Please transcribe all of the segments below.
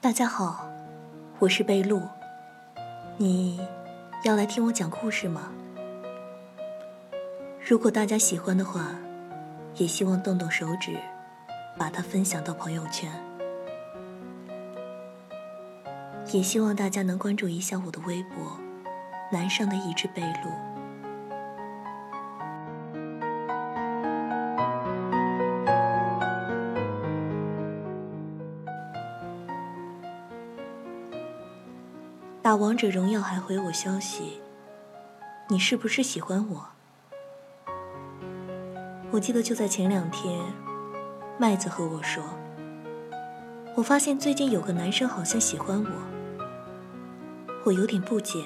大家好，我是贝露。你要来听我讲故事吗？如果大家喜欢的话，也希望动动手指，把它分享到朋友圈。也希望大家能关注一下我的微博“南上的一只贝露”。打王者荣耀还回我消息，你是不是喜欢我？我记得就在前两天，麦子和我说，我发现最近有个男生好像喜欢我，我有点不解，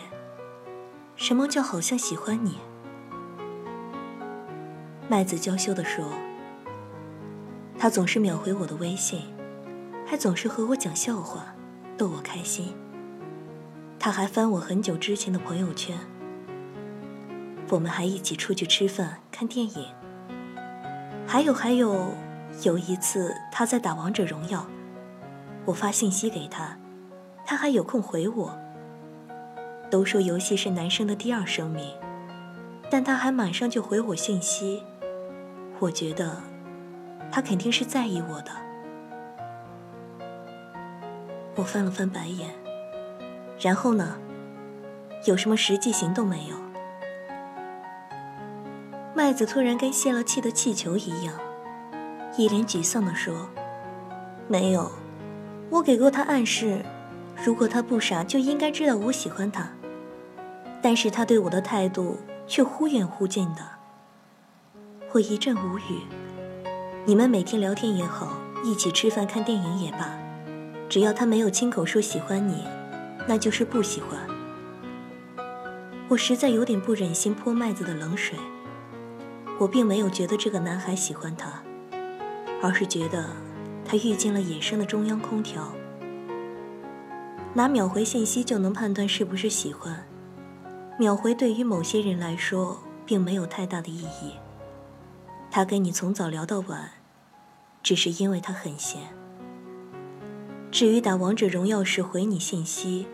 什么叫好像喜欢你？麦子娇羞地说，他总是秒回我的微信，还总是和我讲笑话，逗我开心。他还翻我很久之前的朋友圈，我们还一起出去吃饭、看电影。还有还有，有一次他在打王者荣耀，我发信息给他，他还有空回我。都说游戏是男生的第二生命，但他还马上就回我信息，我觉得他肯定是在意我的。我翻了翻白眼。然后呢？有什么实际行动没有？麦子突然跟泄了气的气球一样，一脸沮丧地说：“没有，我给过他暗示，如果他不傻，就应该知道我喜欢他。但是他对我的态度却忽远忽近的。”我一阵无语。你们每天聊天也好，一起吃饭看电影也罢，只要他没有亲口说喜欢你。那就是不喜欢。我实在有点不忍心泼麦子的冷水。我并没有觉得这个男孩喜欢他，而是觉得他遇见了野生的中央空调。拿秒回信息就能判断是不是喜欢，秒回对于某些人来说并没有太大的意义。他跟你从早聊到晚，只是因为他很闲。至于打王者荣耀时回你信息，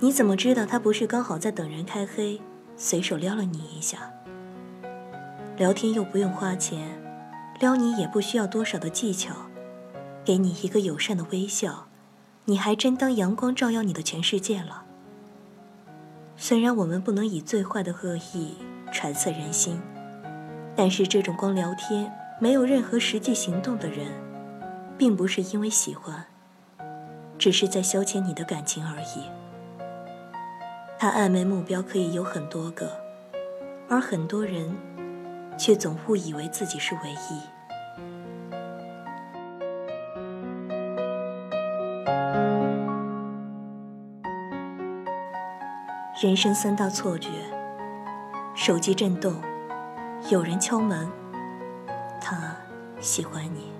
你怎么知道他不是刚好在等人开黑，随手撩了你一下？聊天又不用花钱，撩你也不需要多少的技巧，给你一个友善的微笑，你还真当阳光照耀你的全世界了？虽然我们不能以最坏的恶意揣测人心，但是这种光聊天没有任何实际行动的人，并不是因为喜欢。只是在消遣你的感情而已。他暧昧目标可以有很多个，而很多人却总误以为自己是唯一。人生三大错觉：手机震动，有人敲门，他喜欢你。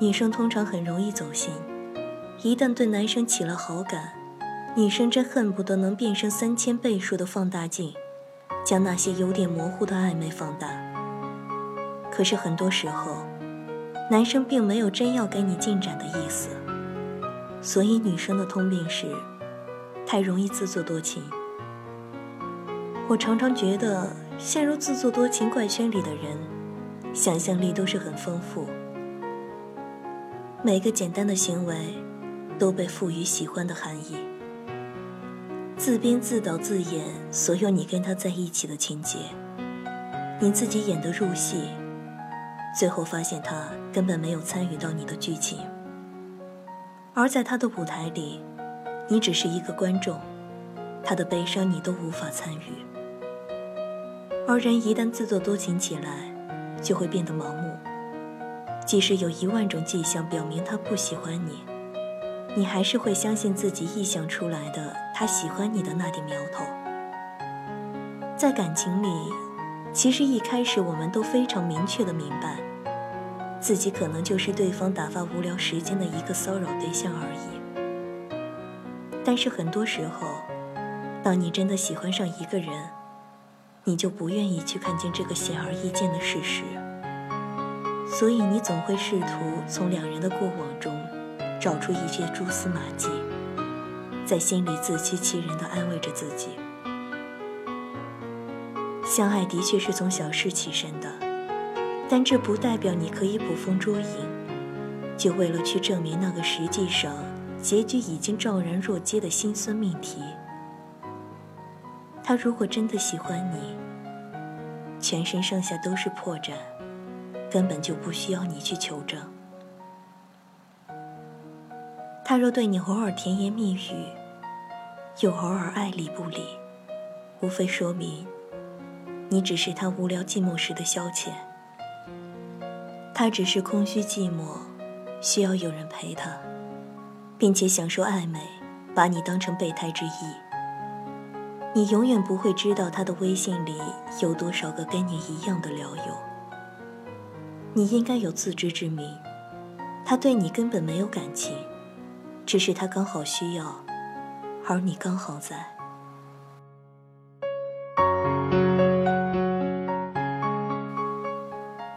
女生通常很容易走心。一旦对男生起了好感，女生真恨不得能变成三千倍数的放大镜，将那些有点模糊的暧昧放大。可是很多时候，男生并没有真要跟你进展的意思，所以女生的通病是，太容易自作多情。我常常觉得，陷入自作多情怪圈里的人，想象力都是很丰富，每个简单的行为。都被赋予喜欢的含义，自编自导自演所有你跟他在一起的情节，你自己演得入戏，最后发现他根本没有参与到你的剧情，而在他的舞台里，你只是一个观众，他的悲伤你都无法参与。而人一旦自作多情起来，就会变得盲目，即使有一万种迹象表明他不喜欢你。你还是会相信自己臆想出来的他喜欢你的那点苗头。在感情里，其实一开始我们都非常明确的明白，自己可能就是对方打发无聊时间的一个骚扰对象而已。但是很多时候，当你真的喜欢上一个人，你就不愿意去看见这个显而易见的事实，所以你总会试图从两人的过往中找出一些蛛丝马迹，在心里自欺欺人的安慰着自己。相爱的确是从小事起身的，但这不代表你可以捕风捉影，就为了去证明那个实际上。结局已经昭然若揭的心酸命题。他如果真的喜欢你，全身上下都是破绽，根本就不需要你去求证。他若对你偶尔甜言蜜语，又偶尔爱理不理，无非说明你只是他无聊寂寞时的消遣。他只是空虚寂寞，需要有人陪他。并且享受暧昧，把你当成备胎之一。你永远不会知道他的微信里有多少个跟你一样的聊友。你应该有自知之明，他对你根本没有感情，只是他刚好需要，而你刚好在。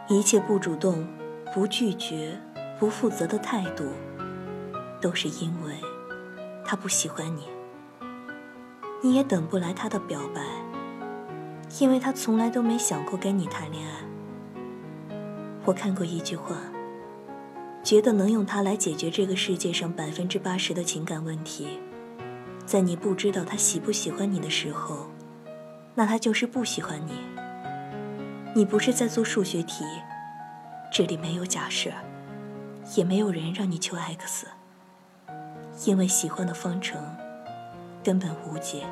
一切不主动、不拒绝、不负责的态度。都是因为他不喜欢你，你也等不来他的表白，因为他从来都没想过跟你谈恋爱。我看过一句话，觉得能用它来解决这个世界上百分之八十的情感问题，在你不知道他喜不喜欢你的时候，那他就是不喜欢你。你不是在做数学题，这里没有假设，也没有人让你求 x。因为喜欢的方程根本无解，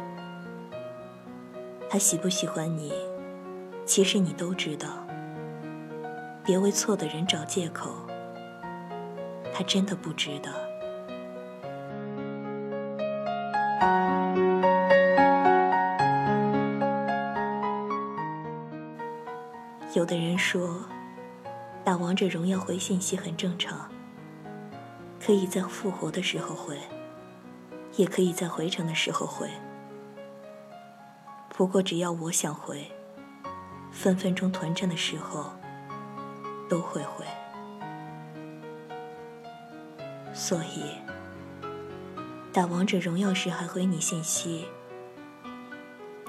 他喜不喜欢你，其实你都知道。别为错的人找借口，他真的不值得。有的人说，打王者荣耀回信息很正常。可以在复活的时候回，也可以在回城的时候回。不过只要我想回，分分钟团战的时候都会回。所以，打王者荣耀时还回你信息，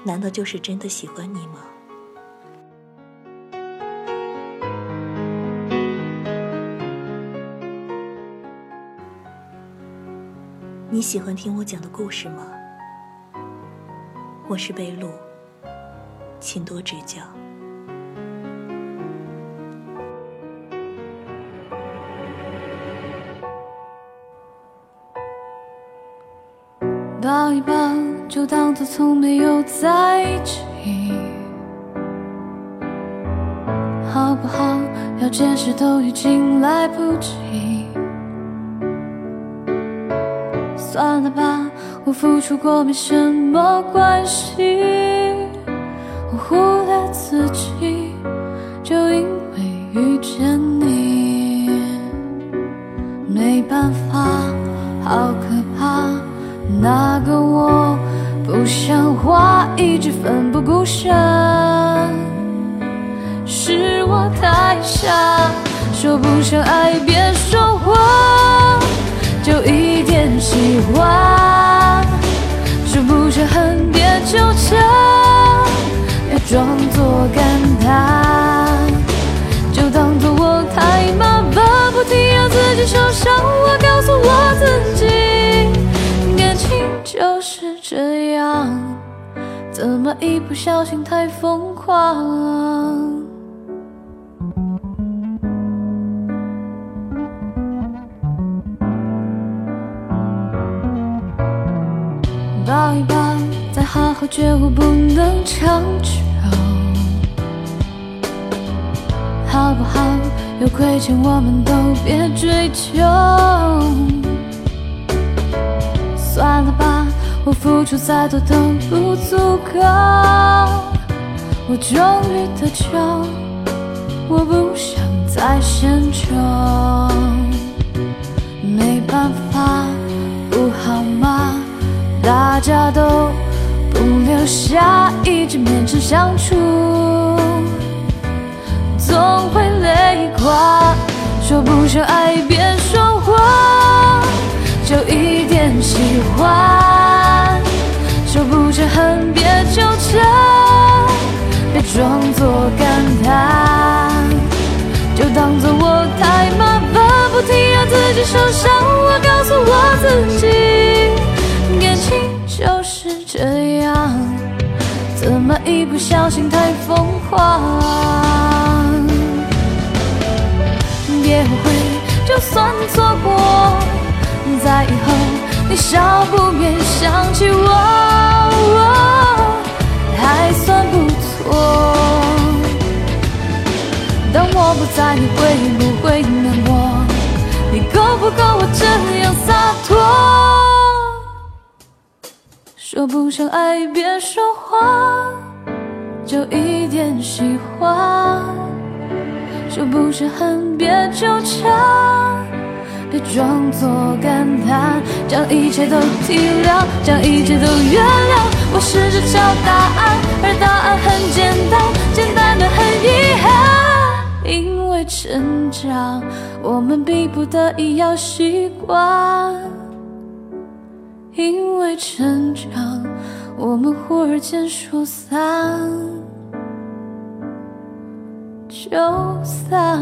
难道就是真的喜欢你吗？你喜欢听我讲的故事吗？我是贝露，请多指教。抱一抱，就当作从没有在一起，好不好？要解释都已经来不及。算了吧，我付出过没什么关系。我忽略自己，就因为遇见你，没办法，好可怕。那个我不像话，一直奋不顾身，是我太傻，说不上爱，别说点喜欢，说不上恨，别纠缠，别装作感叹，就当作我太麻烦，不停让自己受伤。我告诉我自己，感情就是这样，怎么一不小心太疯狂？好好觉悟，不能长久，好不好？有亏欠，我们都别追究。算了吧，我付出再多都不足够。我终于得救，我不想再献丑，留下，一直勉强相处，总会累垮。说不上爱，别说谎，就一点喜欢。说不上恨，别纠缠，别装作感叹，就当做我太麻烦，不停让自己受伤。我告诉我自己，感情这样，怎么一不小心太疯狂？别后悔，就算错过，在以后你少不免想起我，还算不错。当我不在，你会不会难过？你够不够我这样洒脱？说不上爱，别说谎，就一点喜欢。说不上恨，别纠缠，别装作感叹，将一切都体谅，将一切都原谅。我试着找答案，而答案很简单，简单的很遗憾。因为成长，我们逼不得已要习惯；因为成长，我们忽而间说散。就散。